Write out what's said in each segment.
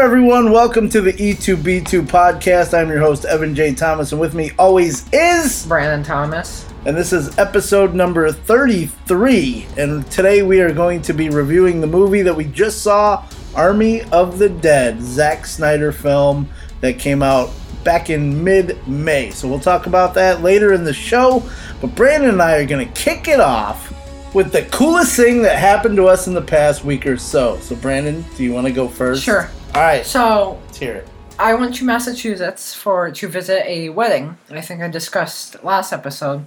Everyone? Welcome to the E2B2 podcast. I'm your host, Evan J. Thomas, and with me always is. Brandon Thomas. And this is episode number 33. And today we are going to be reviewing the movie that we just saw Army of the Dead, Zack Snyder film that came out back in mid May. So we'll talk about that later in the show. But Brandon and I are going to kick it off with the coolest thing that happened to us in the past week or so. So, Brandon, do you want to go first? Sure. All right. So Let's hear it. I went to Massachusetts for to visit a wedding. I think I discussed last episode,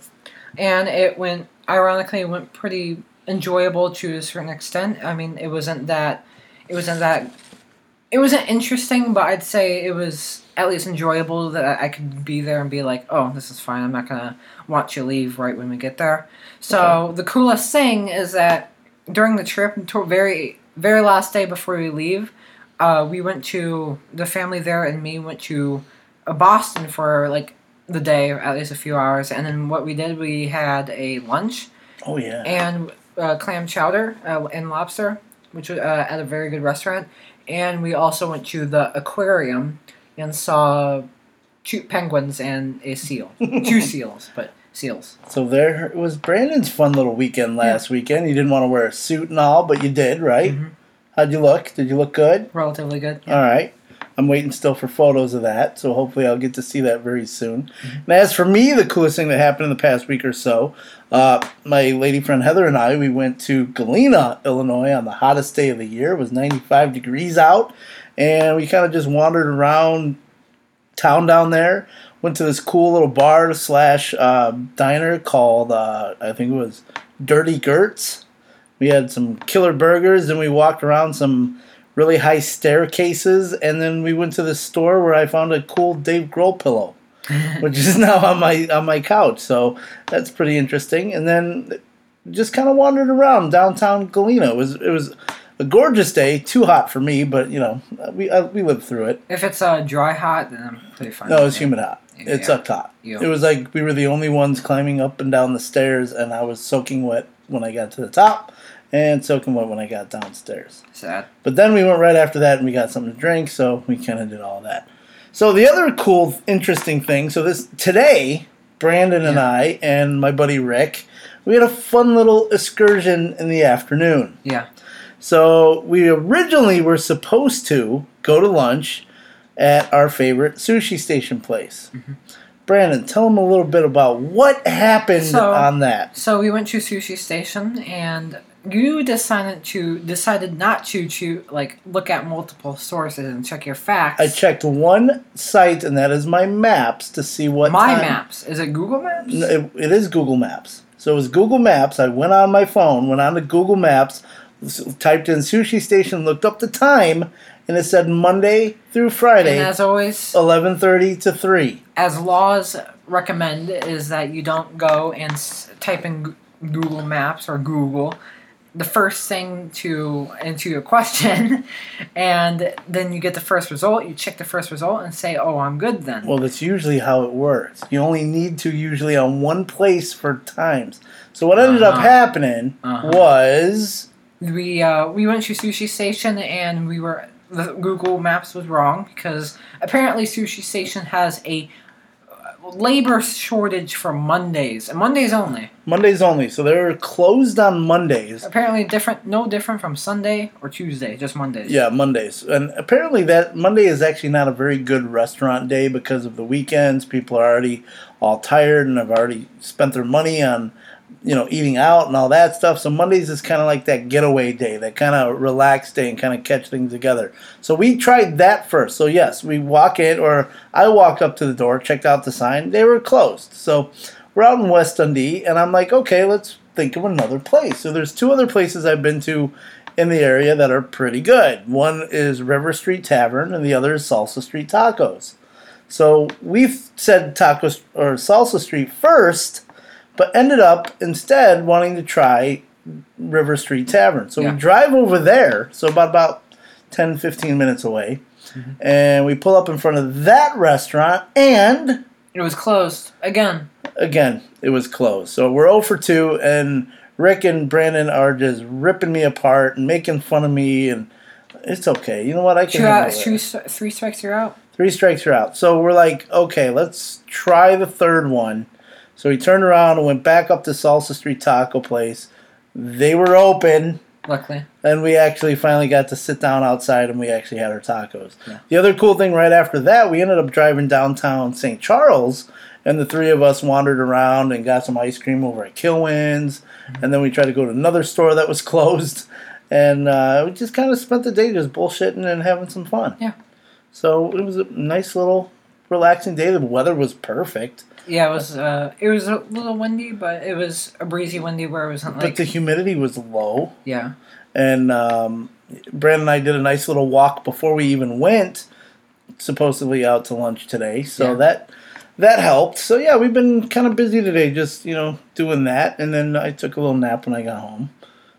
and it went ironically it went pretty enjoyable to a certain extent. I mean, it wasn't that it wasn't that it wasn't interesting, but I'd say it was at least enjoyable that I could be there and be like, oh, this is fine. I'm not gonna watch you leave right when we get there. So the coolest thing is that during the trip, to very very last day before we leave, uh, we went to the family there and me went to uh, Boston for like the day, or at least a few hours. And then what we did, we had a lunch Oh, yeah. and uh, clam chowder uh, and lobster, which was uh, at a very good restaurant. And we also went to the aquarium and saw two penguins and a seal, two seals, but seals. So there was Brandon's fun little weekend last weekend. You didn't want to wear a suit and all, but you did, right? Mhm. How'd you look? Did you look good? Relatively good. All right. I'm waiting still for photos of that, so hopefully I'll get to see that very soon. And as for me, the coolest thing that happened in the past week or so, uh, my lady friend Heather and I, we went to Galena, Illinois on the hottest day of the year. It was 95 degrees out, and we kind of just wandered around town down there. Went to this cool little bar slash uh, diner called, uh, I think it was Dirty Gertz. We had some killer burgers, and we walked around some really high staircases, and then we went to the store where I found a cool Dave Grohl pillow, which is now on my on my couch. So that's pretty interesting. And then just kind of wandered around downtown Galena. It was it was a gorgeous day. Too hot for me, but you know we uh, we lived through it. If it's uh, dry hot, then I'm pretty fine. No, it was humid hot. It Yeah. sucked hot. Yeah. It was like we were the only ones climbing up and down the stairs, and I was soaking wet when I got to the top, and soaking wet when I got downstairs. Sad. But then we went right after that and we got something to drink, so we kind of did all that. So the other cool, interesting thing. So this today, Brandon and Yeah. I and my buddy Rick, we had a fun little excursion in the afternoon. Yeah. So we originally were supposed to go to lunch at our favorite sushi station place. Mm-hmm. Brandon, tell them a little bit about what happened So- on that. So we went to sushi station, and you decided to decided not to to like look at multiple sources and check your facts. I checked one site, and that is my maps to see what My time- maps. Is it Google Maps? It, it is Google Maps. So it was Google Maps. I went on my phone, went on to Google Maps, typed in sushi station, looked up the time, and it said Monday through Friday, And as always, eleven thirty to three. As laws recommend, is that you don't go and s- type in Google Maps or Google the first thing to into your question, and then you get the first result. You check the first result and say, "Oh, I'm good then." Well, that's usually how it works. You only need to usually on one place for times. So what ended up Uh-huh. happening Uh-huh. was we uh, we went to sushi station and we were the Google Maps was wrong because apparently sushi station has a labor shortage for Mondays and Mondays only. Mondays only. So they're closed on Mondays. Apparently different, no different from Sunday or Tuesday, just Mondays. Yeah, Mondays. And apparently that Monday is actually not a very good restaurant day because of the weekends. People are already all tired and have already spent their money on, you know, eating out and all that stuff. So Mondays is kind of like that getaway day, that kind of relaxed day and kind of catch things together. So we tried that first. So yes, we walk in or I walked up to the door, checked out the sign. They were closed. So we're out in West Dundee and I'm like, "Okay, let's think of another place." So there's two other places I've been to in the area that are pretty good. One is River Street Tavern, and the other is Salsa Street Tacos. So we've said tacos or Salsa Street first, but ended up instead wanting to try River Street Tavern. So Yeah. we drive over there, so about about 10, 15 minutes away, mm-hmm. and we pull up in front of that restaurant, and It was closed again. again, it was closed. So we're 0 for 2, and Rick and Brandon are just ripping me apart and making fun of me and It's okay. You know what? I can out, st- three strikes, you're out. Three strikes you're out. So we're like, okay, let's try the third one. So we turned around and went back up to Salsa Street Taco Place. They were open, Luckily, and we actually finally got to sit down outside and we actually had our tacos. Yeah. The other cool thing right after that, we ended up driving downtown St. Charles, and the three of us wandered around and got some ice cream over at Kilwins, and then we tried to go to another store that was closed, and uh, we just kind of spent the day just bullshitting and having some fun. Yeah. So it was a nice little relaxing day. The weather was perfect, yeah, it was. Uh, it was a little windy, but it was a breezy windy where it wasn't but like the humidity was low. yeah. and um, Brandon and I did a nice little walk before we even went, supposedly out to lunch today. So Yeah. that that helped. So yeah, we've been kind of busy today, just you know doing that, and then I took a little nap when I got home.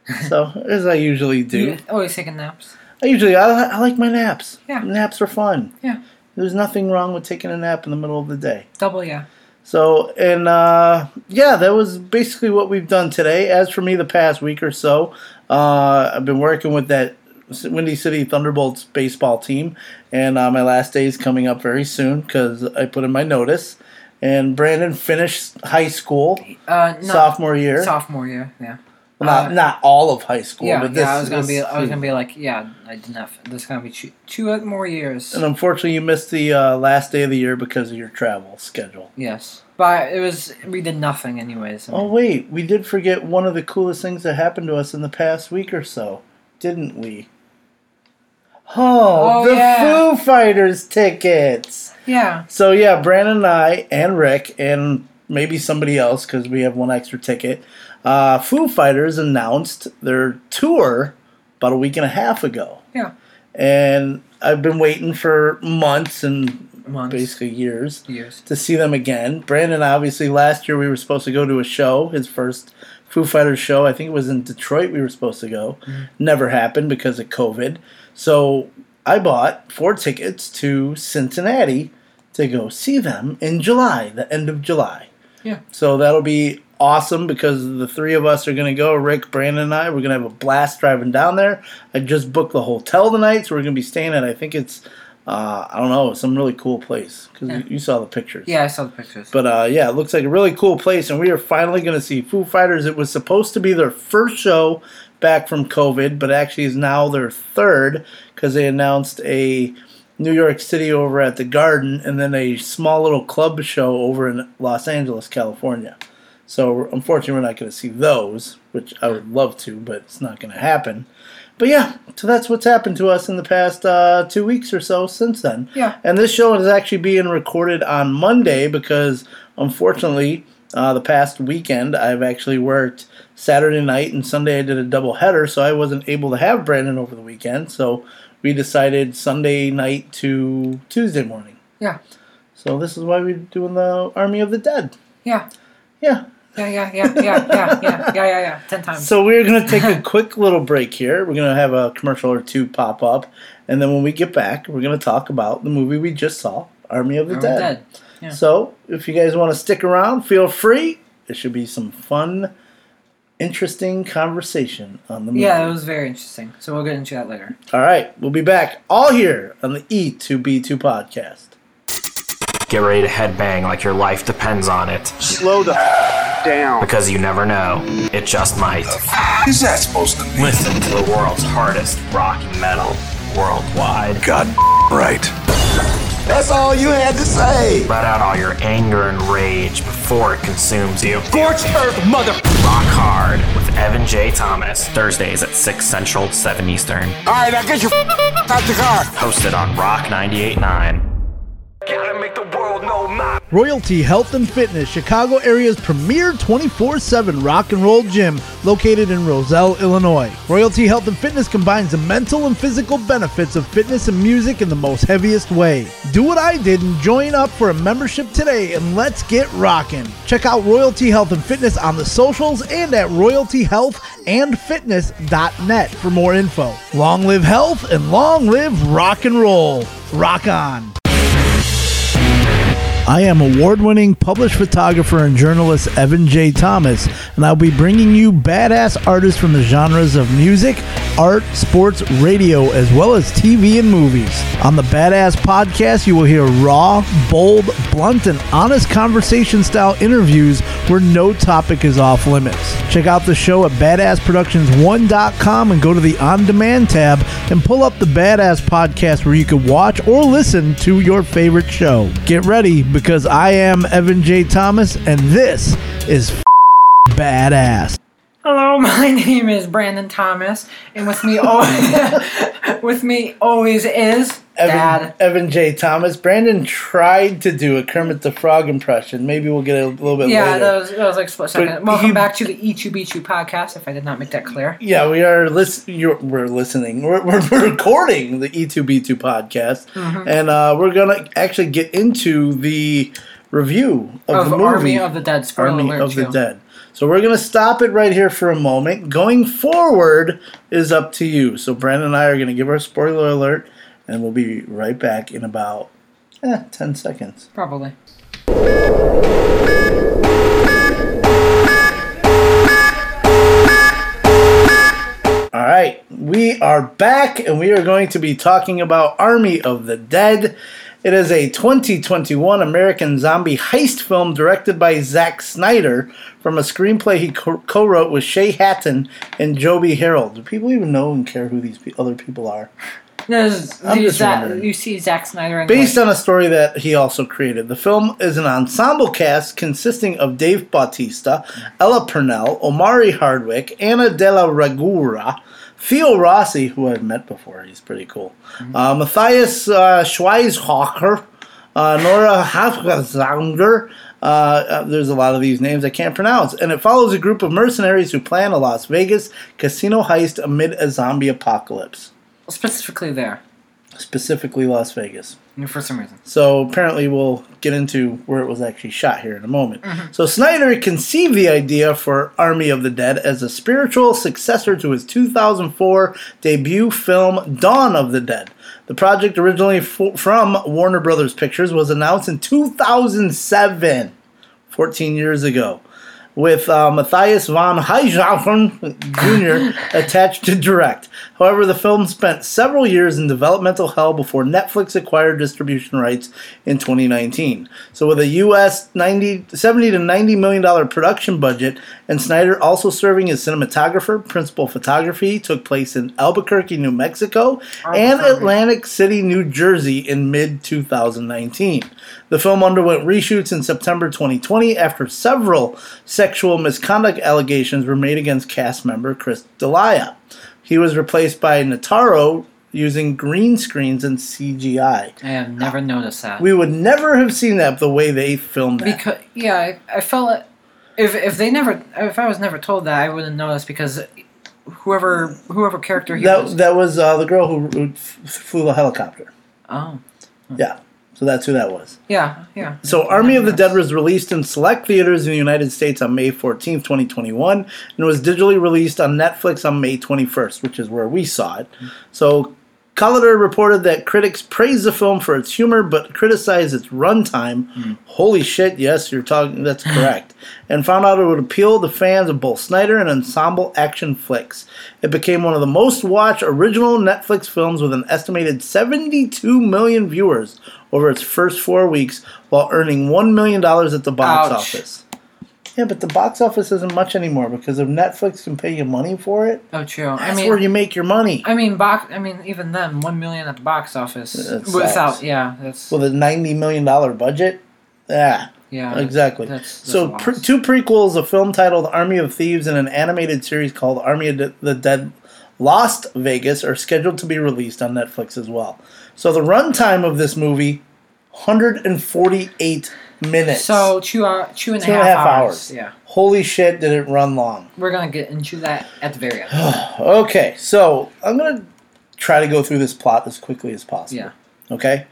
So as I usually do, You always taking naps. I usually I, I like my naps. Yeah. naps are fun. Yeah. There's nothing wrong with taking a nap in the middle of the day. Double yeah. So, and uh, yeah, that was basically what we've done today. As for me, the past week or so, uh, I've been working with that Windy City Thunderbolts baseball team, and uh, my last day is coming up very soon because I put in my notice. And Brandon finished high school Uh, no, sophomore year, sophomore year. Yeah. Well, not uh, not all of high school, Yeah, but this, yeah. I was gonna be. I was gonna be like, yeah. I didn't have. There's gonna be two, two more years. And unfortunately, you missed the uh, last day of the year because of your travel schedule. Yes, but it was. We did nothing anyways. I Oh wait, we did forget one of the coolest things that happened to us in the past week or so, didn't we? Oh, Oh, the yeah. Foo Fighters tickets. Yeah. So yeah, Brandon and I and Rick and maybe somebody else because we have one extra ticket. Uh, Foo Fighters announced their tour about a week and a half ago, Yeah. and I've been waiting for months and Months. basically years Years. to see them again. Brandon, obviously, last year we were supposed to go to a show, his first Foo Fighters show. I think it was in Detroit we were supposed to go. Never happened because of COVID. So I bought four tickets to Cincinnati to go see them in July, the end of July. Yeah. So that'll be awesome because the three of us are going to go. Rick, Brandon, and I. We're going to have a blast driving down there. I just booked the hotel tonight, so we're going to be staying at. I think it's, uh, I don't know, some really cool place because Yeah. you, saw the pictures. Yeah, I saw the pictures. But uh, yeah, it looks like a really cool place, and we are finally going to see Foo Fighters. It was supposed to be their first show back from COVID, but actually is now their third because they announced a New York City over at the Garden, and then a small little club show over in Los Angeles, California. So unfortunately, we're not going to see those, which I would love to, but it's not going to happen. But yeah, so that's what's happened to us in the past uh, two weeks or so since then. Yeah. And this show is actually being recorded on Monday because, unfortunately, uh, the past weekend I've actually worked Saturday night and Sunday I did a double header, so I wasn't able to have Brandon over the weekend. So we decided Sunday night to Tuesday morning. Yeah. So this is why we're doing the Army of the Dead. Yeah. Yeah. Yeah, yeah, yeah, yeah, yeah, yeah, yeah, yeah, yeah. Ten times. So we're gonna take a quick little break here. We're gonna have a commercial or two pop up, and then when we get back, we're gonna talk about the movie we just saw, Army of the We're Dead. dead. Yeah. So if you guys want to stick around, feel free. It should be some fun, interesting conversation on the movie. Yeah, it was very interesting. So we'll get into that later. All right, we'll be back all here on the E2B2 podcast. Get ready to headbang like your life depends on it. Slow the f- down. Because you never know, it just might. is that supposed to mean? Listen to the world's hardest rock and metal worldwide. God right. That's all you had to say. Let out all your anger and rage before it consumes you. Scorched earth, mother. Rock Hard with Evan J. Thomas. Thursdays at 6 Central, 7 Eastern. All right, now get your f- out the car. Hosted on Rock 98.9. Royalty Health and Fitness, Chicago area's premier 24 7 rock and roll gym located in Roselle, Illinois. Royalty Health and Fitness combines the mental and physical benefits of fitness and music in the most heaviest way. Do what I did and join up for a membership today and let's get rocking. Check out Royalty Health and Fitness on the socials and at royaltyhealthandfitness.net for more info. Long live health and long live rock and roll. Rock on. I am award winning published photographer and journalist Evan J. Thomas, and I'll be bringing you badass artists from the genres of music, art, sports, radio, as well as TV and movies. On the Badass Podcast, you will hear raw, bold, blunt, and honest conversation style interviews where no topic is off limits. Check out the show at badassproductions1.com and go to the on demand tab and pull up the Badass Podcast where you can watch or listen to your favorite show. Get ready because I am Evan J. Thomas and this is badass. Hello, my name is Brandon Thomas, and with me, al- with me always is Evan, Dad. Evan J. Thomas. Brandon tried to do a Kermit the Frog impression. Maybe we'll get a little bit Yeah, later. that was, that was like a split second. But Welcome he- back to the E2B2 podcast, if I did not make that clear. Yeah, we are lis- We're listening. We're, we're, we're recording the E E2B2 podcast, Mm-hmm. and uh, we're gonna actually get into the review of, Of the movie Army of the Dead, spoiler Army of the. Dead. So we're gonna stop it right here for a moment. Going forward is up to you. So Brandon and I are gonna give our spoiler alert, and we'll be right back in about eh, ten seconds. Probably. All right, we are back and we are going to be talking about Army of the Dead. It is a 2021 American zombie heist film directed by Zack Snyder from a screenplay he co wrote with Shay Hatten and Joby Harold. Do people even know and care who these pe- other people are? I'm you, wondering. you see Zack Snyder in Based like, on a story that he also created. The film is an ensemble cast consisting of Dave Bautista, Ella Purnell, Omari Hardwick, Anna Della Regura, Theo Rossi, who I've met before, he's pretty cool, uh, Matthias uh, Schweizhocker, uh, Nora Hafgazanger. Uh, uh, there's a lot of these names I can't pronounce. And it follows a group of mercenaries who plan a Las Vegas casino heist amid a zombie apocalypse, specifically there, specifically Las Vegas. For some reason. So apparently, we'll get into where it was actually shot here in a moment. Mm-hmm. So Snyder conceived the idea for Army of the Dead as a spiritual successor to his 2004 debut film Dawn of the Dead. The project, originally f- from Warner Brothers Pictures, was announced in 2007, 14 years ago. With uh, Matthias von Heijhofen Jr. attached to direct. However, the film spent several years in developmental hell before Netflix acquired distribution rights in 2019. So, with a U.S. 90, 70 to 90 million dollar production budget, and Snyder also serving as cinematographer, principal photography took place in Albuquerque, New Mexico, and. Atlantic City, New Jersey, in mid 2019. The film underwent reshoots in September 2020 after several sexual misconduct allegations were made against cast member Chris D'Elia. He was replaced by Notaro using green screens and CGI. I have never noticed that. We would never have seen that the way they filmed that. Because yeah, I, I felt it, if if they never if I was never told that I wouldn't notice because whoever whoever character he that, was. that was uh, the girl who, who f- flew the helicopter. oh Yeah, so that's who that was. yeah yeah. So, Army of the Dead was released in select theaters in the United States on May 14th, 2021, and was digitally released on Netflix on May 21st, which is where we saw it. So, Collider reported that critics praised the film for its humor but criticized its runtime. Holy shit, yes, you're talking, that's correct. and found out it would appeal to fans of both Snyder and ensemble action flicks. It became one of the most watched original Netflix films with an estimated 72 million viewers over its first four weeks while earning $1 million at the box Ouch. office. Yeah, but the box office isn't much anymore because if Netflix can pay you money for it, Oh true. I that's mean where you make your money. I mean box I mean even then one million at the box office That sucks. without yeah that's With a $90 million budget? Yeah. yeah Exactly. That's, that's so, pre- two prequels, a film titled Army of Thieves, and an animated series called Army of the Dead Lost Vegas are scheduled to be released on Netflix as well. So, the runtime of this movie 148 minutes. so two hour two and a Two half and a half hours. hours. Yeah, Holy shit, did it run long. we're gonna get into that at the very end. Okay, so I'm going to try to go through this plot as quickly as possible. yeah. Okay?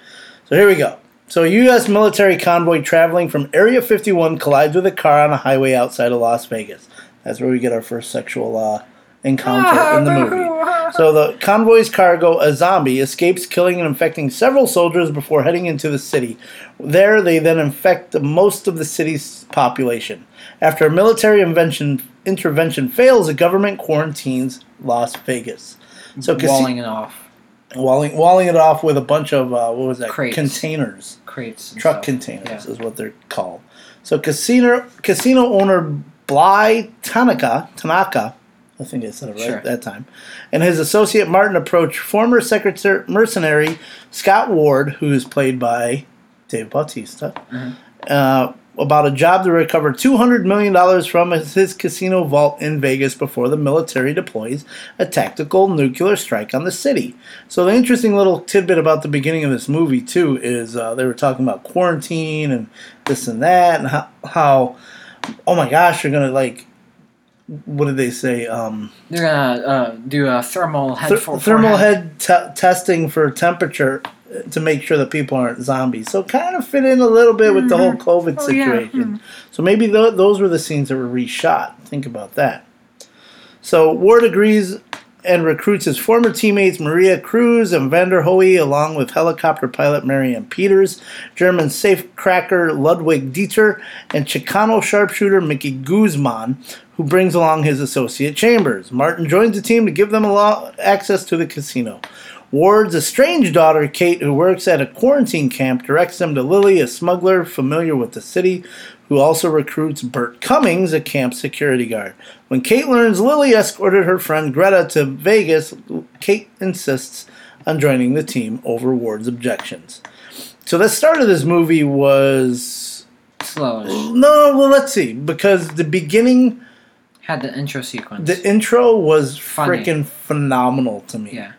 So here we go. So a U.S. military convoy traveling from Area 51 collides with a car on a highway outside of Las Vegas. That's where we get our first sexual uh, encounter in the movie. So the convoy's cargo, a zombie, escapes killing and infecting several soldiers before heading into the city. There, they then infect most of the city's population. After a military invention, intervention fails, the government quarantines Las Vegas. So walling it off walling walling it off with a bunch of uh, what was that Crates. containers crates. Truck stuff. containers Yeah. is what they're called. So casino casino owner Bly Tanaka Tanaka, I think I said it right Sure. at that time, and his associate Martin approach former secretary mercenary Scott Ward, who is played by Dave Bautista, Mm-hmm. uh, about a job to recover two hundred million dollars from his, his casino vault in Vegas before the military deploys a tactical nuclear strike on the city. So the interesting little tidbit about the beginning of this movie too is uh, they were talking about quarantine and this and that and how, how oh my gosh you're gonna like what did they say um, They're gonna uh, do a thermal head Ther- for thermal forehand. head te- testing for temperature uh, to make sure that people aren't zombies. So kind of fit in a little bit with the whole COVID Oh, yeah. situation. So maybe th- those were the scenes that were reshot. Think about that. So Ward agrees and recruits his former teammates Maria Cruz and Vanderohe, along with helicopter pilot Marianne Peters, German safecracker Ludwig Dieter, and Chicano sharpshooter Mickey Guzman, who brings along his associate Chambers. Martin joins the team to give them alo- access to the casino. Ward's estranged daughter, Kate, who works at a quarantine camp, directs them to Lily, a smuggler familiar with the city, who also recruits Bert Cummings, a camp security guard. When Kate learns Lily escorted her friend Greta to Vegas, Kate insists on joining the team over Ward's objections. So the start of this movie was Slowish. no, well let's see, because the beginning, Had the intro sequence. the intro was freaking phenomenal to me. yeah.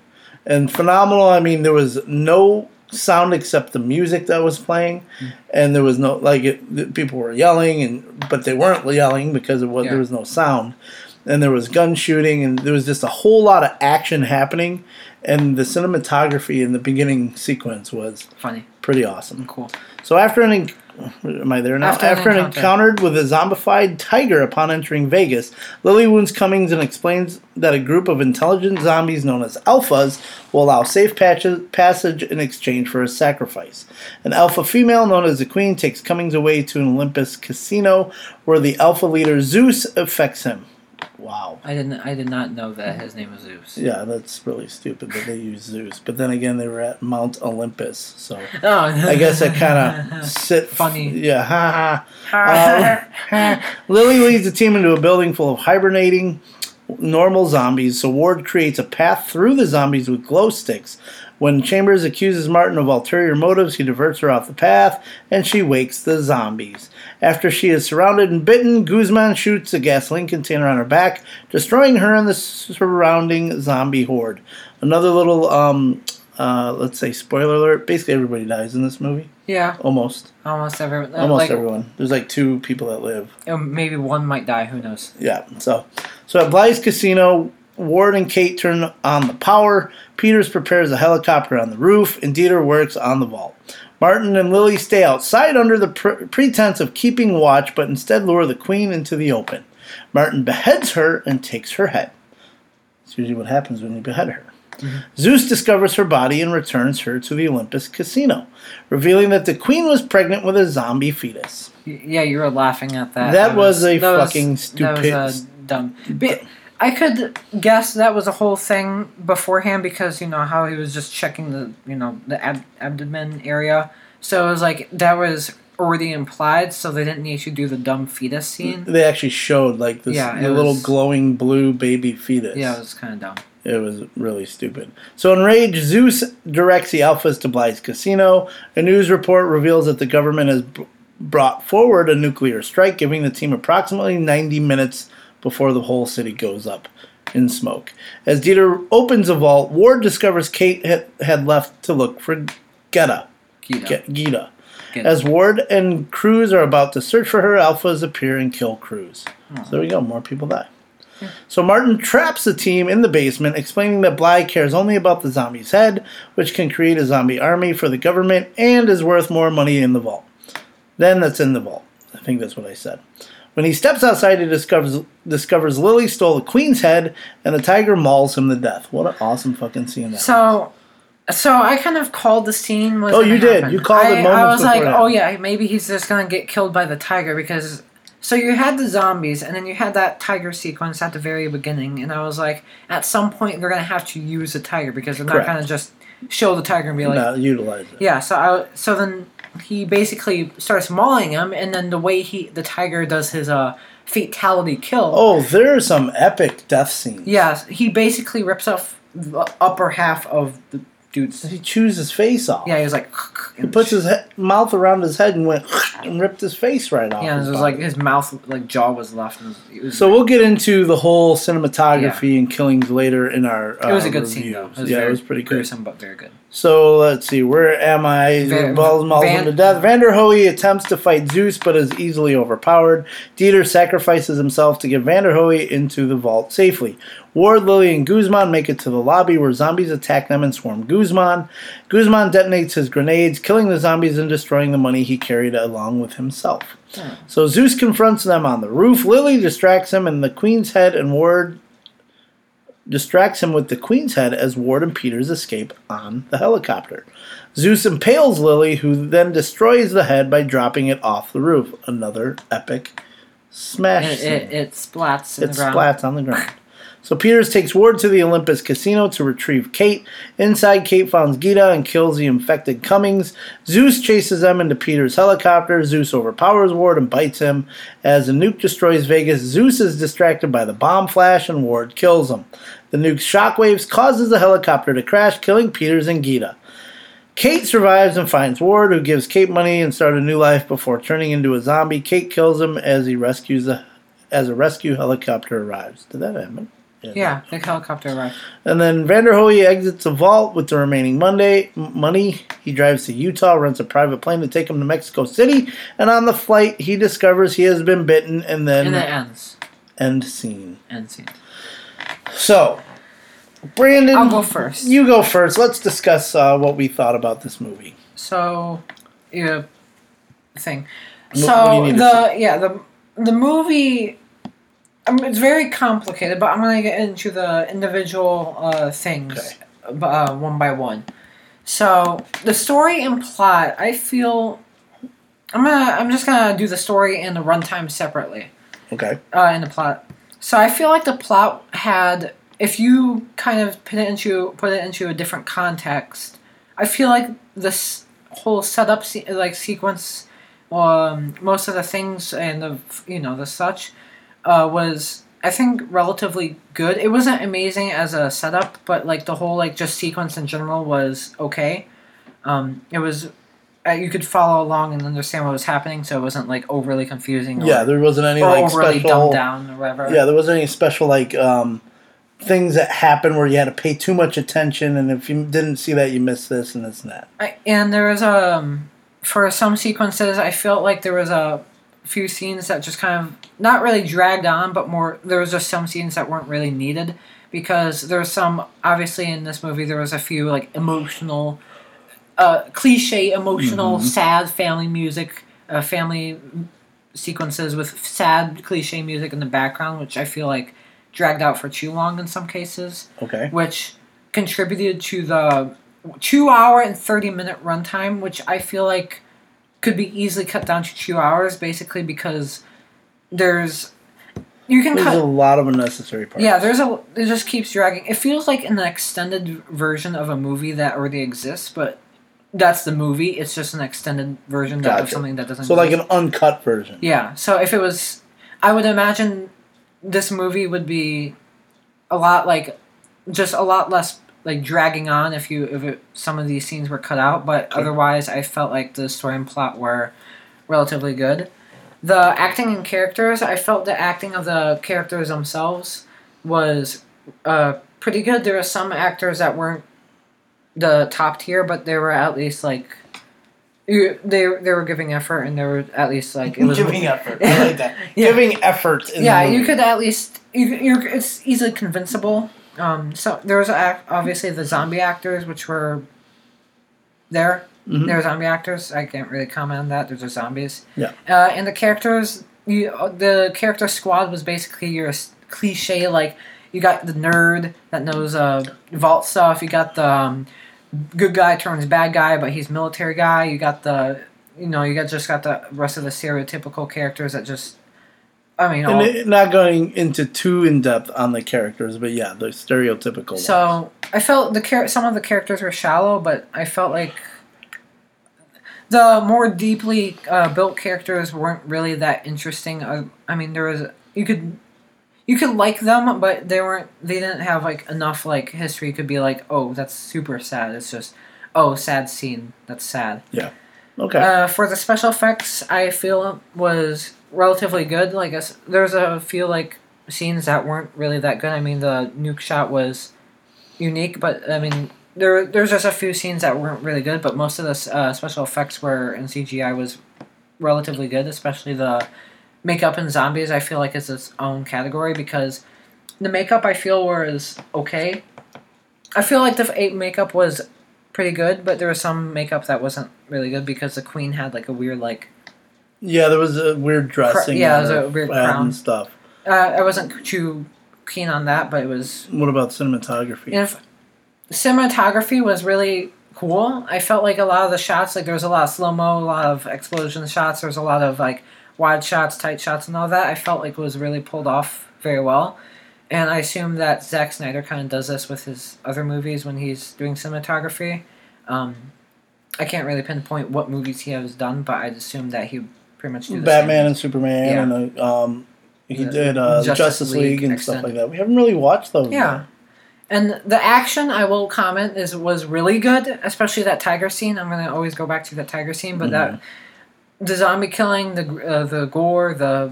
and phenomenal. I mean, there was no sound except the music that was playing, mm. and there was no like it, the people were yelling, and but they weren't yelling because it was Yeah. there was no sound, and there was gun shooting, and there was just a whole lot of action happening, and the cinematography in the beginning sequence was Funny. pretty awesome. Cool. So after an am I there now? After After, an encounter with a zombified tiger upon entering Vegas, Lily wounds Cummings and explains that a group of intelligent zombies known as alphas will allow safe patches, passage in exchange for a sacrifice. An alpha female known as the Queen takes Cummings away to an Olympus casino where the alpha leader Zeus affects him. Wow. I didn't. I did not know that his name was Zeus. Yeah, that's really stupid that they use Zeus. But then again, they were at Mount Olympus, so Oh, I guess I kind of sit Funny. Yeah, ha ha. Um, Lily leads the team into a building full of hibernating normal zombies. So Ward creates a path through the zombies with glow sticks. When Chambers accuses Martin of ulterior motives, he diverts her off the path, and she wakes the zombies. After she is surrounded and bitten, Guzman shoots a gasoline container on her back, destroying her and the surrounding zombie horde. Another little, um, uh, let's say, spoiler alert. Basically, everybody dies in this movie. yeah, Almost. almost everyone. uh, Almost like, everyone. There's like two people that live. uh, Maybe one might die. Who knows? Yeah. So, so at Bly's Casino, Ward and Kate turn on the power. Peters prepares a helicopter on the roof, and Dieter works on the vault. Martin and Lily stay outside under the pre- pretense of keeping watch, but instead lure the queen into the open. Martin beheads her and takes her head. That's usually what happens when you behead her. Zeus discovers her body and returns her to the Olympus casino, revealing that the queen was pregnant with a zombie fetus. Yeah, you were laughing at that. That was a that fucking That was uh, stupid- dumb. But I could guess that was a whole thing beforehand because you know how he was just checking the you know the ab- abdomen area. So it was like that was already implied, so they didn't need to do the dumb fetus scene. They actually showed like this Yeah, little was- glowing blue baby fetus. Yeah, it was kind of dumb. It was really stupid. So enraged, Zeus directs the Alphas to Bly's casino. A news report reveals that the government has b- brought forward a nuclear strike, giving the team approximately 90 minutes before the whole city goes up in smoke. As Dieter opens a vault, Ward discovers Kate had, had left to look for Geta. Gita. Gita. Gita. As Ward and Cruz are about to search for her, Alphas appear and kill Cruz. So there we go, more people die. So Martin traps the team in the basement, explaining that Bly cares only about the zombie's head, which can create a zombie army for the government and is worth more money in the vault. Then that's in the vault. I think that's what I said. When he steps outside, he discovers discovers Lily stole the queen's head, and the tiger mauls him to death. What an awesome fucking scene that was. So, so I kind of called the scene. Was Oh, you did. happen. You called it I, I was like, oh yeah, maybe he's just gonna get killed by the tiger because So you had the zombies, and then you had that tiger sequence at the very beginning, and I was like, at some point they're gonna have to use the tiger because they're Correct. not gonna just show the tiger and be like, not utilize it. yeah. So I so then he basically starts mauling him, and then the way he the tiger does his uh fatality kill. Oh, there are some epic death scenes. Yeah, he basically rips off the upper half of the dude's. He chews his face off. Yeah, he was like. He puts his he- mouth around his head and went and ripped his face right off. Yeah, it was body. like his mouth, like jaw was left. Was, So we'll get into the whole cinematography and killings later in our. Uh, it was a good scene though. It was yeah, very it was pretty good. gruesome, but very good. So let's see, where am I? Van- Balls mauls him to death. Vanderohe attempts to fight Zeus, but is easily overpowered. Dieter sacrifices himself to get Vanderohe into the vault safely. Ward, Lily, and Guzman make it to the lobby where zombies attack them and swarm Guzman. Guzman detonates his grenades, killing the zombies and destroying the money he carried along with himself. Hmm. So Zeus confronts them on the roof. Lily distracts him, and the Queen's head and Ward distracts him with the Queen's head as Ward and Peters escape on the helicopter. Zeus impales Lily, who then destroys the head by dropping it off the roof. Another epic smash. It, it, it splats It the ground. splats on the ground. So Peters takes Ward to the Olympus Casino to retrieve Kate. Inside, Kate finds Gita and kills the infected Cummings. Zeus chases them into Peters' helicopter. Zeus overpowers Ward and bites him. As the nuke destroys Vegas, Zeus is distracted by the bomb flash and Ward kills him. The nuke's shockwaves causes the helicopter to crash, killing Peters and Gita. Kate survives and finds Ward, who gives Kate money and start a new life before turning into a zombie. Kate kills him as he rescues the as a rescue helicopter arrives. Did that happen? Yeah, the helicopter arrived. And then Vanderohe exits the vault with the remaining Monday money. He drives to Utah, rents a private plane to take him to Mexico City, and on the flight he discovers he has been bitten, and then And it ends. end scene. End scene. So, Brandon, I'll go first. You go first. Let's discuss uh, what we thought about this movie. So, yeah, thing. What- what do you So the yeah the the movie. I mean, it's very complicated, but I'm gonna get into the individual uh, things Okay. uh, one by one. So the story and plot, I feel. I'm gonna. I'm just gonna do the story and the runtime separately Okay. uh, in the plot. So I feel like the plot had, if you kind of put it into put it into a different context, I feel like this whole setup se- like sequence, um, most of the things and the you know the such, uh, was I think relatively good. It wasn't amazing as a setup, but like the whole like just sequence in general was okay. Um, it was. Uh, you could follow along and understand what was happening, so it wasn't like overly confusing. Or, Yeah, there wasn't any like overly special. dumbed down or whatever. Yeah, there wasn't any special like um, things that happened where you had to pay too much attention, and if you didn't see that, you missed this and this and that. I, and there was um for some sequences I felt like there was a few scenes that just kind of not really dragged on, but more there was just some scenes that weren't really needed because there was some obviously in this movie there was a few like emotional, uh, cliche emotional sad family music, uh, family sequences with sad cliche music in the background, which I feel like dragged out for too long in some cases Okay. which contributed to the two hour and 30 minute runtime, which I feel like could be easily cut down to two hours, basically because there's. You can There's cut. a lot of unnecessary parts. Yeah, there's a. It just keeps dragging. It feels like an extended version of a movie that already exists, but that's the movie. It's just an extended version that, of something that doesn't. So like an uncut version. Yeah. So if it was, I would imagine this movie would be a lot like, just a lot less like dragging on if you if it, some of these scenes were cut out. But otherwise, I felt like the story and plot were relatively good. The acting and characters, I felt the acting of the characters themselves was uh, pretty good. There were some actors that weren't the top tier, but they were at least like. They they were giving effort, and they were at least like it was Giving effort. I like that. Yeah. Giving effort. In yeah, you could at least you, you're it's easily convincible. Um, so there was obviously the zombie actors, which were there. Mhm. There were zombie actors. I can't really comment on that. They're zombies. Yeah. Uh, and the characters, you the character squad was basically your cliche. Like you got the nerd that knows uh, vault stuff. You got the um, good guy turns bad guy, but he's military guy. You got the you know you got just got the rest of the stereotypical characters that just I mean, all, it, not going into too in depth on the characters, but yeah, the stereotypical. ones. So I felt the char- some of the characters were shallow, but I felt like the more deeply uh, built characters weren't really that interesting. Uh, I mean, there was you could you could like them, but they weren't. They didn't have like enough like history. Could be like, oh, that's super sad. It's just oh, sad scene. That's sad. Yeah. Okay, Uh, for the special effects, I feel was relatively good. Like there's a few like scenes that weren't really that good. I mean, the nuke shot was unique, but I mean, there there's just a few scenes that weren't really good. But most of the uh, special effects were in CGI was relatively good, especially the makeup and zombies. I feel like is its own category because the makeup I feel was okay. I feel like the eight makeup was pretty good, but there was some makeup that wasn't really good because the queen had like a weird like yeah, there was a weird dressing. yeah, on it was a weird crown. and stuff. uh, I wasn't too keen on that, but it was What about cinematography? if- cinematography was really cool. I felt like a lot of the shots, like there was a lot of slow mo, a lot of explosion shots. There was a lot of like wide shots, tight shots, and all that. I felt like was really pulled off very well. And I assume that Zack Snyder kind of does this with his other movies when he's doing cinematography. Um, I can't really pinpoint what movies he has done, but I'd assume that he pretty much do Batman and Superman, Yeah. and um, he The did uh, Justice Justice, League, League and stuff like that. We haven't really watched those. Yeah. And the action, I will comment, is was really good, especially that tiger scene. I'm gonna always go back to that tiger scene, but that the zombie killing, the uh, the gore, the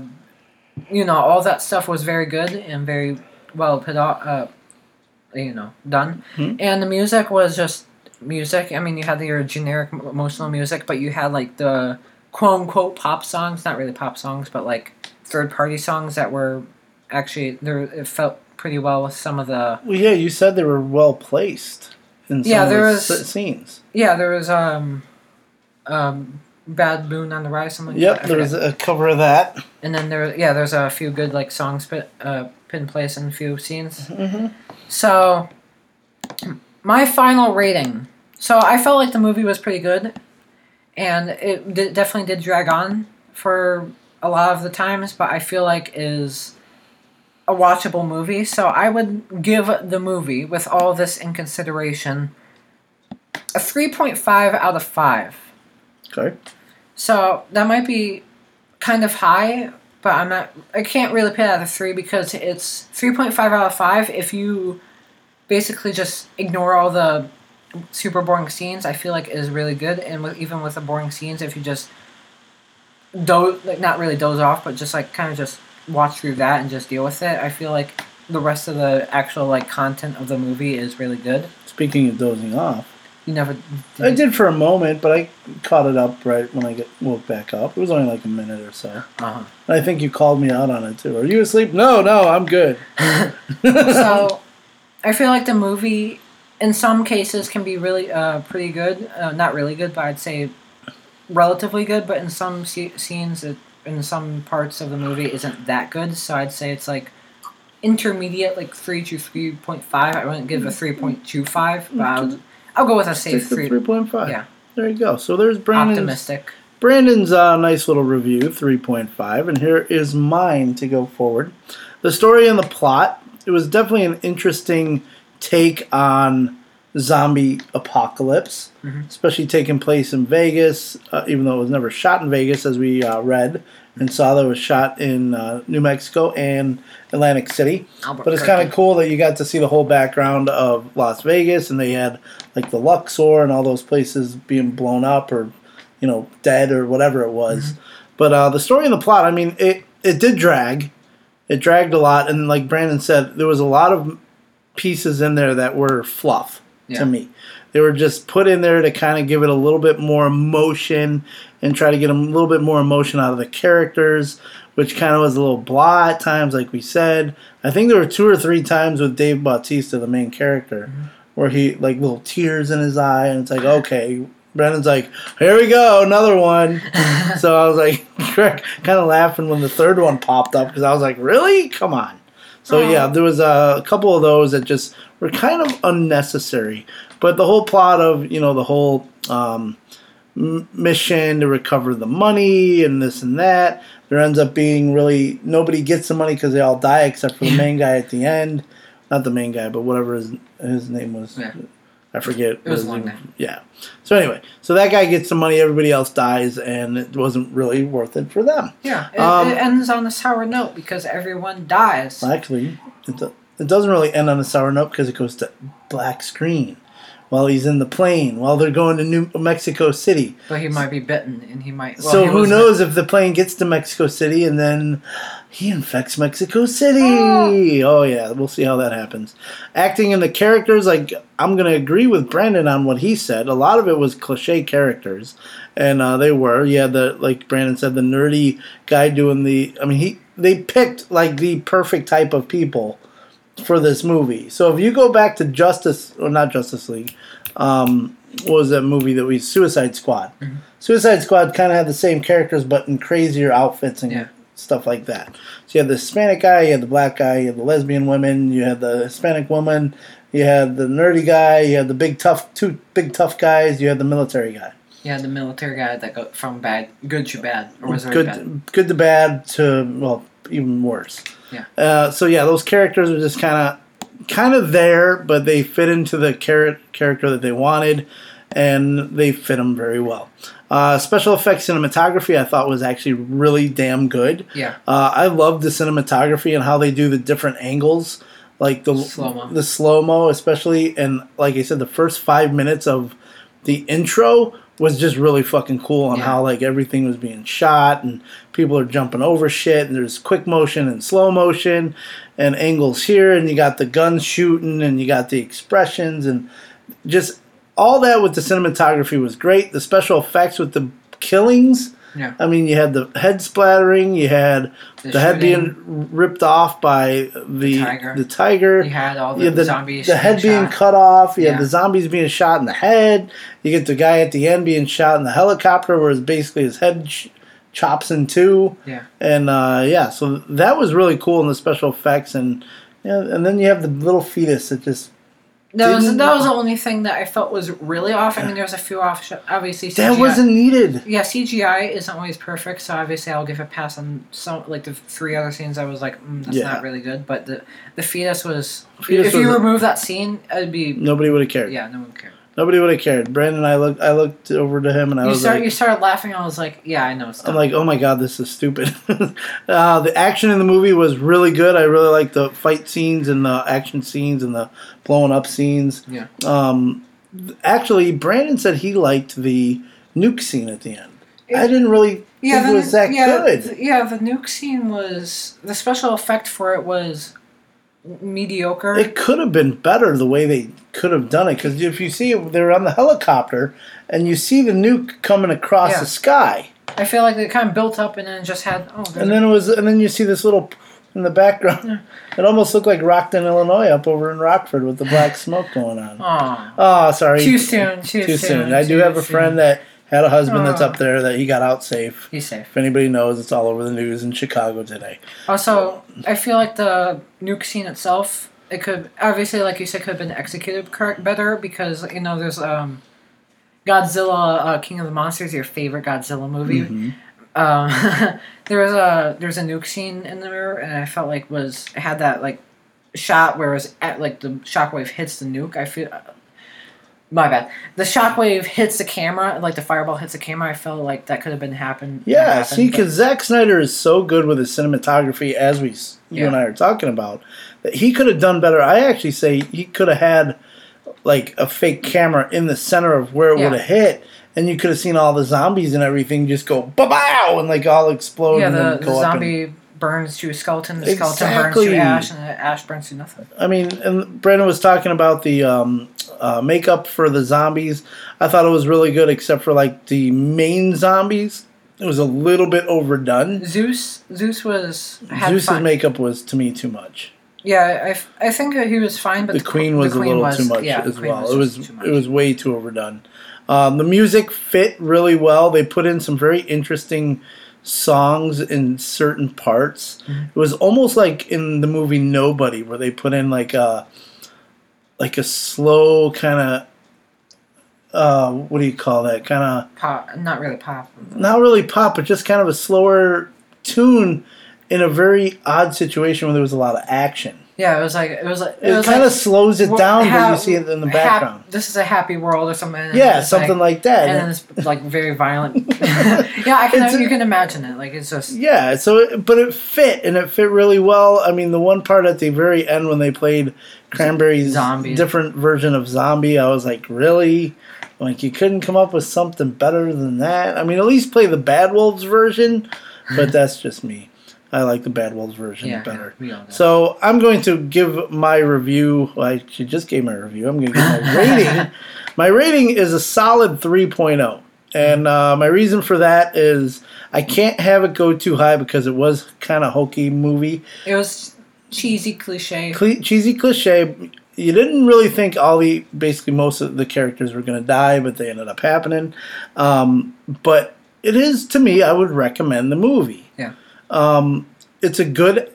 you know all that stuff was very good and very well put out, uh, you know, done. Mhm. And the music was just music. I mean, you had your generic emotional music, but you had like the quote unquote pop songs, not really pop songs, but like third party songs that were actually there. It felt pretty well with some of the Well, yeah, you said they were well placed in some Yeah, of there the was- scenes. Yeah, there was um, um, Bad Moon on the Rise, something like Yep, that. I there was forget. a cover of that. and then there, yeah, there's a few good like songs put uh, in place in a few scenes. Mm-hmm. So, my final rating. So I felt like the movie was pretty good, and it did, definitely did drag on for a lot of the times, but I feel like is a watchable movie. So I would give the movie, with all this in consideration, a three point five out of five. Okay. So that might be kind of high, but I'm not. I can't really it at a three because it's three point five out of five. If you basically just ignore all the super boring scenes, I feel like it is really good. And with, even with the boring scenes, if you just doze, like not really doze off, but just like kind of just watch through that and just deal with it, I feel like the rest of the actual like content of the movie is really good. Speaking of dozing off, You never. I did for a moment, but I caught it up right when I get woke back up. It was only like a minute or so. Uh-huh. And I think you called me out on it too. Are you asleep? No, no, I'm good. so I feel like the movie, in some cases, can be really uh, pretty good. Uh, not really good, but I'd say relatively good. But in some se- scenes, it, in some parts of the movie, isn't that good. So I'd say it's like intermediate, like three to three point five. I wouldn't give it a three point two five, but I'll, I'll go with a safe three. three point five. Yeah. There you go. So there's Brandon's Optimistic. Brandon's uh, nice little review, 3.5, and here is mine to go forward. The story and the plot, it was definitely an interesting take on zombie apocalypse, especially taking place in Vegas, uh, even though it was never shot in Vegas, as we uh, read and saw that it was shot in uh, New Mexico and Atlantic City. But it's kind of cool that you got to see the whole background of Las Vegas, and they had like the Luxor and all those places being blown up or, you know, dead or whatever it was. But uh, the story and the plot, I mean, it it did drag. It dragged a lot, and like Brandon said, there was a lot of pieces in there that were fluff Yeah. to me. They were just put in there to kind of give it a little bit more emotion and try to get a little bit more emotion out of the characters, which kind of was a little blah at times, like we said. I think there were two or three times with Dave Bautista, the main character, mm-hmm. where he like little tears in his eye, and it's like, okay. Brandon's like, here we go, another one. so I was like, kind of laughing when the third one popped up because I was like, really? Come on. So yeah, there was a couple of those that just were kind of unnecessary. But the whole plot of you know the whole um, mission to recover the money and this and that. There ends up being really nobody gets the money because they all die except for the main guy at the end. Not the main guy, but whatever his his name was. Yeah. I forget. It was long name- Yeah. So anyway, so that guy gets the money. Everybody else dies, and it wasn't really worth it for them. Yeah, it, Um, it ends on a sour note because everyone dies. Actually, it, do- it doesn't really end on a sour note because it goes to black screen while he's in the plane while they're going to New Mexico City. But he might be bitten, and he might. well, so he who knows if the plane gets to Mexico City and then he infects Mexico City? Oh. yeah, we'll see how that happens. Acting in the characters, like I'm gonna agree with Brandon on what he said. A lot of it was cliche characters, and uh, they were. Yeah, the like Brandon said, the nerdy guy doing the. I mean, he they picked like the perfect type of people for this movie. So if you go back to Justice or not Justice League, um, what was that movie that we Suicide Squad? Mm-hmm. Suicide Squad kind of had the same characters but in crazier outfits and Yeah. Stuff like that. So you have the Hispanic guy, you have the black guy, you have the lesbian women, you have the Hispanic woman, you have the nerdy guy, you have the big tough two big tough guys, you have the military guy. Yeah, the military guy that got from bad, good to bad, or was it good bad? good to bad to well even worse. Yeah. Uh, so yeah, those characters are just kind of kind of there, but they fit into the char- character that they wanted, and they fit them very well. Uh, special effects cinematography I thought was actually really damn good. Yeah. Uh, I love the cinematography and how they do the different angles, like the Slow-mo. the slow mo, especially, and like I said, the first five minutes of the intro was just really fucking cool on Yeah. how like everything was being shot and people are jumping over shit and there's quick motion and slow motion and angles here and you got the guns shooting and you got the expressions and just all that with the cinematography was great. The special effects with the killings. Yeah. I mean, you had the head splattering, you had the, The head being ripped off by the tiger. the tiger. You had all the, had the, zombies. the head being shot. cut off. You Yeah. had the zombies being shot in the head. You get the guy at the end being shot in the helicopter, where it's basically his head ch- chops in two. Yeah. And uh, yeah, so that was really cool in the special effects, and yeah, and then you have the little fetus that just That was that was the only thing that I felt was really off. I mean, there was a few off. Obviously, CGI. that wasn't needed. Yeah, CGI isn't always perfect, so obviously I'll give it a pass on some like the three other scenes. I was like, mm, that's Yeah. not really good. But the the fetus was. Fetus if you remove that scene, it'd be. Nobody would have cared. Yeah, no one cared. Nobody would have cared. Brandon, I looked, I looked over to him, and I You was start like, you started laughing. I was like, yeah, I know. It's I'm like, oh my god, this is stupid. uh, the action in the movie was really good. I really liked the fight scenes and the action scenes and the blowing up scenes. yeah. Um, actually, Brandon said he liked the nuke scene at the end. I didn't really Yeah, think the, it was that yeah, good. th- yeah, the nuke scene was the special effect for it was mediocre. It could have been better the way they could have done it because if you see it, they're on the helicopter and you see the nuke coming across Yeah. the sky, I feel like they kind of built up and then just had oh, and then it was, and then you see this little in the background. It almost looked like Rockton, Illinois, up over in Rockford with the black smoke going on. Oh, sorry. too soon, too, Too soon. soon. I do have a soon. friend that had a husband that's up there that he got out safe. He's safe. If anybody knows, it's all over the news in Chicago today. Also, I feel like the nuke scene itself, it could obviously, like you said, could have been executed correct better because you know there's um, Godzilla, uh, King of the Monsters, your favorite Godzilla movie. Mm-hmm. Um, there was a there's a nuke scene in there, and I felt like was had that like shot where it was at like the shockwave hits the nuke. I feel. My bad. The shockwave hits the camera, like the fireball hits the camera. I felt like that could have been happen. Yeah, happened, see, because Zack Snyder is so good with his cinematography, as we you Yeah. and I are talking about, that he could have done better. I actually say he could have had like a fake camera in the center of where it Yeah. would have hit, and you could have seen all the zombies and everything just go ba bow and like all explode Yeah, and the, the up. And, zombie burns to a skeleton, the skeleton burns to ash, and the ash burns to nothing. I mean, and Brandon was talking about the um, uh, makeup for the zombies. I thought it was really good, except for like the main zombies. It was a little bit overdone. Zeus, Zeus was had Zeus's fun. makeup was to me too much. Yeah, I, f- I think he was fine, but the queen was the a little was- too much yeah, as queen well. it was too much. it was way too overdone. Um, the music fit really well. They put in some very interesting songs in certain parts. Mm-hmm. It was almost like in the movie Nobody, where they put in like a like a slow kind of uh, what do you call that? Kind of Pop, not really pop. not really pop, but just kind of a slower tune in a very odd situation where there was a lot of action. Yeah, it was like it was like it, It, kind like, of slows it down, but how- you see it in the hap- background. this is a happy world or something. yeah, something like, that. And then it's like very violent. yeah, I can. you can imagine it. Like it's just. Yeah, so it, but it fit and it fit really well. I mean, the one part at the very end when they played Cranberries' Zombie. different version of Zombie, I was like, really? Like you couldn't come up with something better than that? I mean, at least play the Bad Wolves version, but that's just me. I like the Bad Wolves version Yeah, better. yeah, we all do. So I'm going to give my review. Well, I just gave my review. I'm going to give my rating. my rating is a solid 3.0. And uh, my reason for that is I can't have it go too high because it was kind of hokey movie, It was cheesy cliche. Cle- cheesy cliche. You didn't really think all the basically most of the characters were going to die, but they ended up happening. Um, but it is to me, I would recommend the movie. Yeah. Um, it's a good,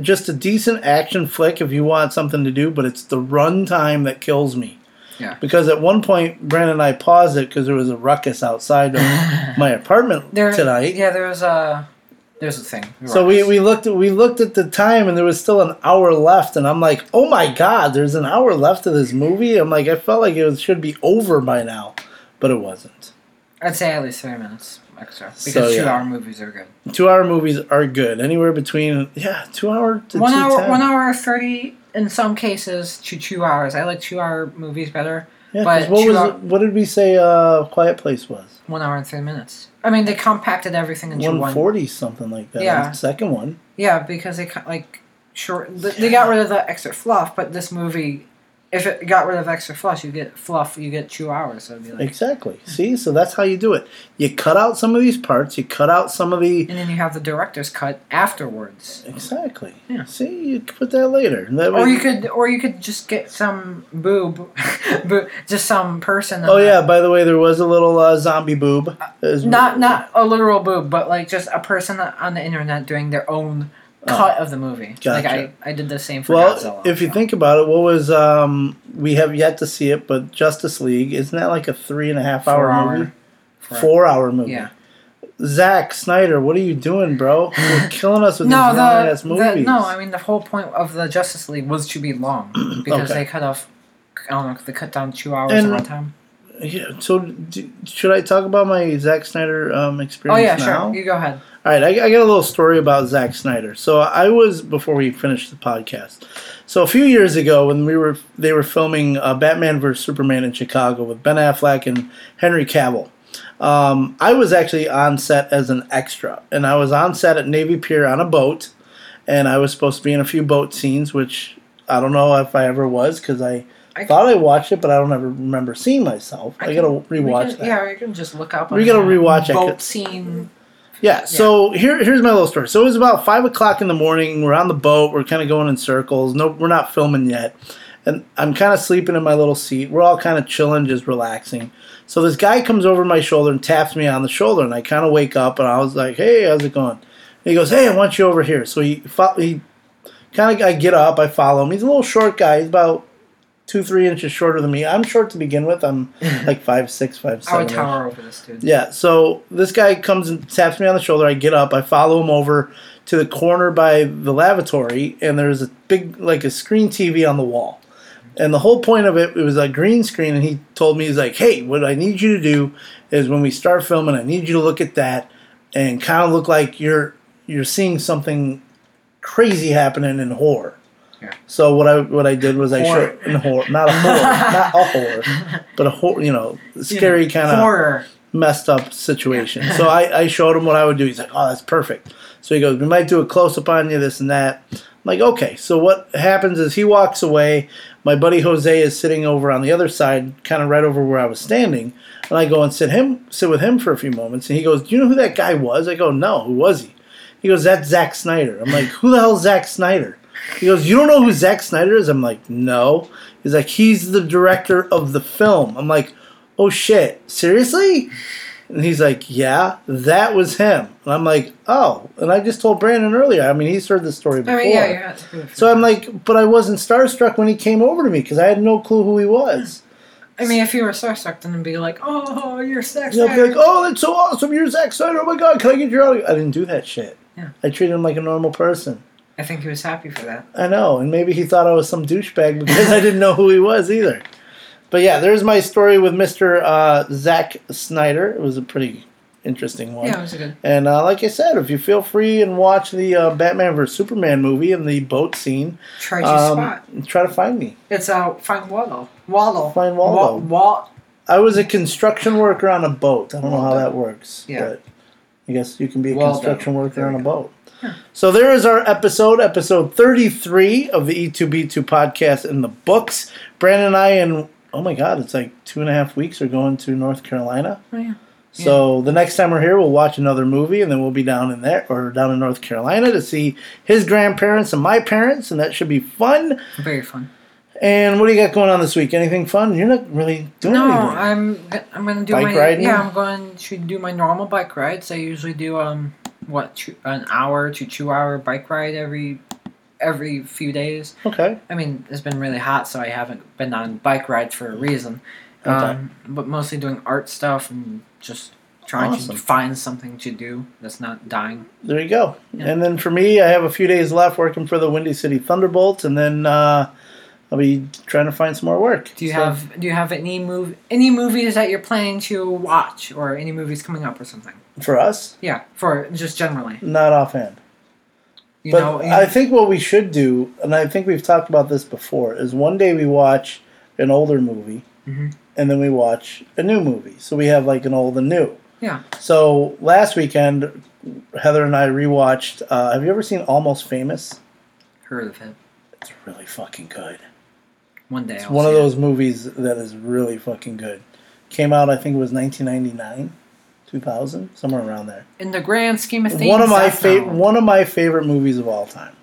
just a decent action flick if you want something to do, but it's the runtime that kills me. Yeah. Because at one point, Brandon and I paused it because there was a ruckus outside of my apartment There tonight. Yeah, there was a. There's a thing. So we, we looked at we looked at the time and there was still an hour left and I'm like, oh my god, there's an hour left of this movie. I'm like, I felt like it was, should be over by now, but it wasn't. I'd say at least three minutes extra because So, yeah. two-hour movies are good. Two hour movies are good, anywhere between yeah, two hour to One hour, 210. one hour thirty in some cases to two hours. I like two-hour movies better. Yeah, but what was hour- what did we say? Uh, Quiet Place was One hour and three minutes. I mean, they compacted everything into one one. something like that. Yeah. second one. Yeah, because they like short. th- They got rid of the extra fluff, but this movie, if it got rid of extra fluff, you get fluff. You get two hours. So it'd be like, Exactly. See, so that's how you do it. You cut out some of these parts. You cut out some of the and then you have the director's cut afterwards. exactly. Yeah. See, you can put that later. That Or way- you could, or you could just get some boob, boo- just some person. Oh the- yeah. By the way, there was a little uh, zombie boob. It was- not not a literal boob, but like just a person on the internet doing their own cut of the movie. Like I, Oh. gotcha. I did the same for Well, Godzilla. if you so. think about it, what was um? We have yet to see it, but Justice League isn't that like a three and a half hour hour. movie? Four- Four hour movie. yeah. Zack Snyder, what are you doing, bro? You're killing us with No, these long the, ass the movies. no. I mean, the whole point of the Justice League was to be long because Okay. they cut off. I don't know. They cut down two hours And- of runtime. Yeah. So, d should I talk about my Zack Snyder um, Oh experience yeah, now? sure. You go ahead. All right, I, I got a little story about Zack Snyder. So I was before we finished the podcast. So a few years ago, when we were they were filming uh, Batman vs Superman in Chicago with Ben Affleck and Henry Cavill. Um, I was actually on set as an extra, and I was on set at Navy Pier on a boat, and I was supposed to be in a few boat scenes, which I don't know if I ever was because I, I thought I watched it, but I don't ever remember seeing myself. I, gotta can- we rewatch can- that. Yeah, you can just look up. We on gotta the rewatch it, scene. Yeah, so here here's my little story. So it was about five o'clock in the morning. We're on the boat. We're kind of going in circles. No, we're not filming yet. And I'm kind of sleeping in my little seat. We're all kind of chilling, just relaxing. So this guy comes over my shoulder and taps me on the shoulder, and I kind of wake up, and I was like, "Hey, how's it going?" And he goes, "Hey, I want you over here." So he he kind of I get up, I follow him. He's a little short guy. He's about two, three inches shorter than me. I'm short to begin with. I'm like five, six, five, I would tower over this dude. Yeah, so this guy comes and taps me on the shoulder. I get up, I follow him over to the corner by the lavatory, and there's a big, like a screen TV on the wall. And the whole point of it, it was a green screen, and he told me, he's like, hey, what I need you to do is when we start filming, I need you to look at that and kind of look like you're you're seeing something crazy happening in horror. Yeah. So what I what I did was I showed in horror, not a horror, not a horror, but a horror, you know, scary kind of Horror. messed up situation. So I, I showed him what I would do. He's like, oh, that's perfect. So he goes, we might do a close up on you, this and that. I'm like, okay. So what happens is he walks away. My buddy Jose is sitting over on the other side, kind of right over where I was standing. And I go and sit him sit with him for a few moments. And he goes, do you know who that guy was? I go, no. Who was he? He goes, that's Zack Snyder. I'm like, who the hell's Zack Snyder? He goes, you don't know who Zack Snyder is? I'm like, no. He's like, he's the director of the film. I'm like, oh shit, seriously? And he's like, yeah, that was him. And I'm like, oh. And I just told Brandon earlier. I mean, he's heard this story I before. mean, yeah, to. So I'm like, but I wasn't starstruck when he came over to me because I had no clue who he was. I mean, if you were starstruck, then it'd be like, oh, you're Zack They'll be like, "Oh, that's so awesome! You're Zack Snyder! Oh my god, can I get your autograph?" I didn't do that shit. Yeah. I treated him like a normal person. I think he was happy for that. I know, and maybe he thought I was some douchebag because I didn't know who he was either. But yeah, there's my story with Mr. Uh, Zack Snyder. It was a pretty interesting one. Yeah, it was a good. And uh, like I said, if you feel free and watch the uh, Batman vs Superman movie and the boat scene, Try to um, spot. try to find me. It's uh, find Waldo. Waldo. Find Waldo. Wa- Wa- I was a construction worker on a boat. I don't know how that works. Yeah. But I guess you can be a Waldo. construction worker on a we So there is our episode, episode 33 of the E2B2 podcast in the books. Brandon and I, and oh my God, it's like two and a half weeks, are going to North Carolina. Oh, yeah. So the next time we're here, we'll watch another movie, and then we'll be down in there or down in North Carolina to see his grandparents and my parents, and that should be fun. Very fun. And what do you got going on this week? Anything fun? You're not really doing No, anything. I'm I'm gonna do Bike my riding? yeah. I'm going to do my normal bike rides. I usually do um what two, an hour to two hour bike ride every every few days. Okay. I mean, it's been really hot, so I haven't been on bike rides for a reason. Okay. Um, but mostly doing art stuff and just trying Awesome. to find something to do that's not dying. There you go. Yeah. And then for me, I have a few days left working for the Windy City Thunderbolts, and then uh, I'll be trying to find some more work. Do you So- have do you have any move any movies that you're planning to watch or any movies coming up or something? for us? Yeah, for just generally. Not offhand. You But know, I think what we should do, and I think we've talked about this before, is one day we watch an older movie, Mhm. and then we watch a new movie. So we have like an old and new. yeah. So last weekend, Heather and I rewatched. Uh, have you ever seen Almost Famous? Heard of it. It's really fucking good. One day. It's I'll one of see it. those movies that is really fucking good. Came out, I think it was 1999, 2000, somewhere around there. In the grand scheme of things, one of my favorite, one of my favorite movies of all time.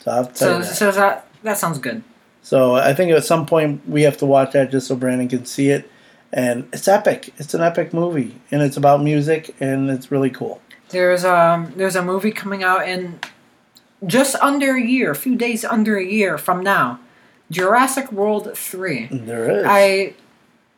So I'll tell So, you that. so that that sounds good. So I think at some point we have to watch that just so Brandon can see it. And it's epic. It's an epic movie, and it's about music, and it's really cool. There's um there's a movie coming out in just under a year, a few days under a year from now. Jurassic World three. There is. I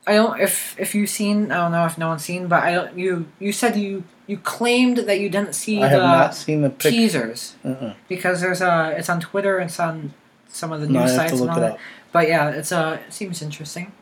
I don't if if you've seen I don't know if no one's seen, but I don't you you said you you claimed that you didn't see I have the not seen the picture. teasers Uh-uh. because there's a it's on Twitter, it's on some of the No, news have sites and all that. But yeah, it's a it seems interesting.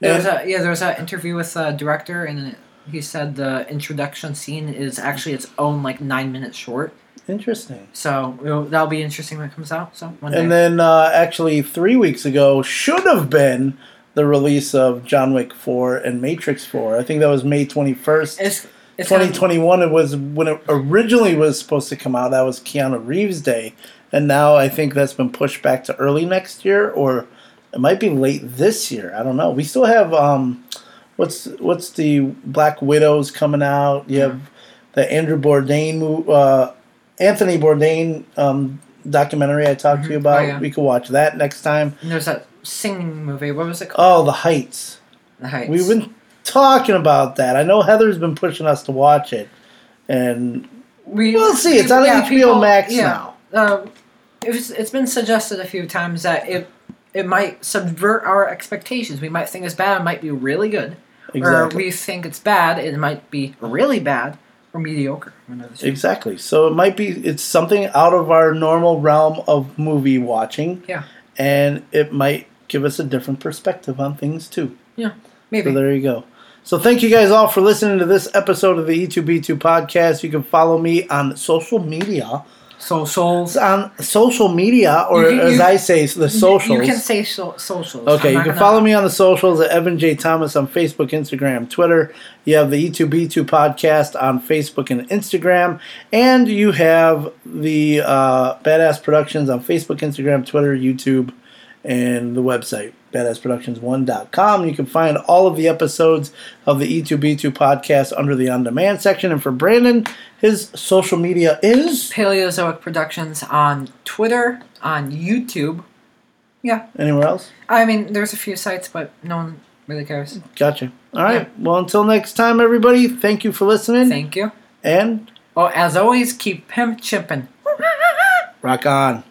Yeah. There's a yeah, there's an interview with the director, and it, he said the introduction scene is actually its own like nine minutes short. Interesting. So that'll be interesting when it comes out. So one day. And then uh, actually three weeks ago should have been the release of John Wick 4 and Matrix 4. I think that was May 21st. it's it's gonna- 2021 it was when it originally was supposed to come out that was keanu reeves day and now i think that's been pushed back to early next year or it might be late this year i don't know we still have um what's what's the black widows coming out you have the andrew bourdain uh anthony bourdain um documentary i talked to you about Oh, yeah. we could watch that next time And there's that singing movie. What was it called? oh the heights The Heights. We've been talking about that. I know Heather's been pushing us to watch it, and We, We'll see. It's on HBO Max now. Uh, it's, it's been suggested a few times that it it might subvert our expectations. We might think it's bad. It might be really good. Or we think it's bad. It might be really bad or mediocre. One of the two. exactly. So it might be it's something out of our normal realm of movie watching, Yeah. and it might give us a different perspective on things too. Yeah. Maybe. So there you go. So thank you guys all for listening to this episode of the E E2B2 podcast. You can follow me on social media. So souls. On social media, or You can- as I say, the socials. You can say so, socials. Okay, you can gonna- follow me on the socials at Evan J. Thomas on Facebook, Instagram, Twitter. You have the E E2B2 podcast on Facebook and Instagram. And you have the uh, Badass Productions on Facebook, Instagram, Twitter, YouTube, and the website, badassproductions1.com. You can find all of the episodes of the E E2B2 podcast under the on demand section. And for Brandon, his social media is. Paleozoic Productions on Twitter, on YouTube. Yeah. Anywhere else? I mean, there's a few sites, but no one really cares. Gotcha. All right. Well, until next time, everybody, thank you for listening. Thank you. and Well, as always, keep pimp chimping. rock on.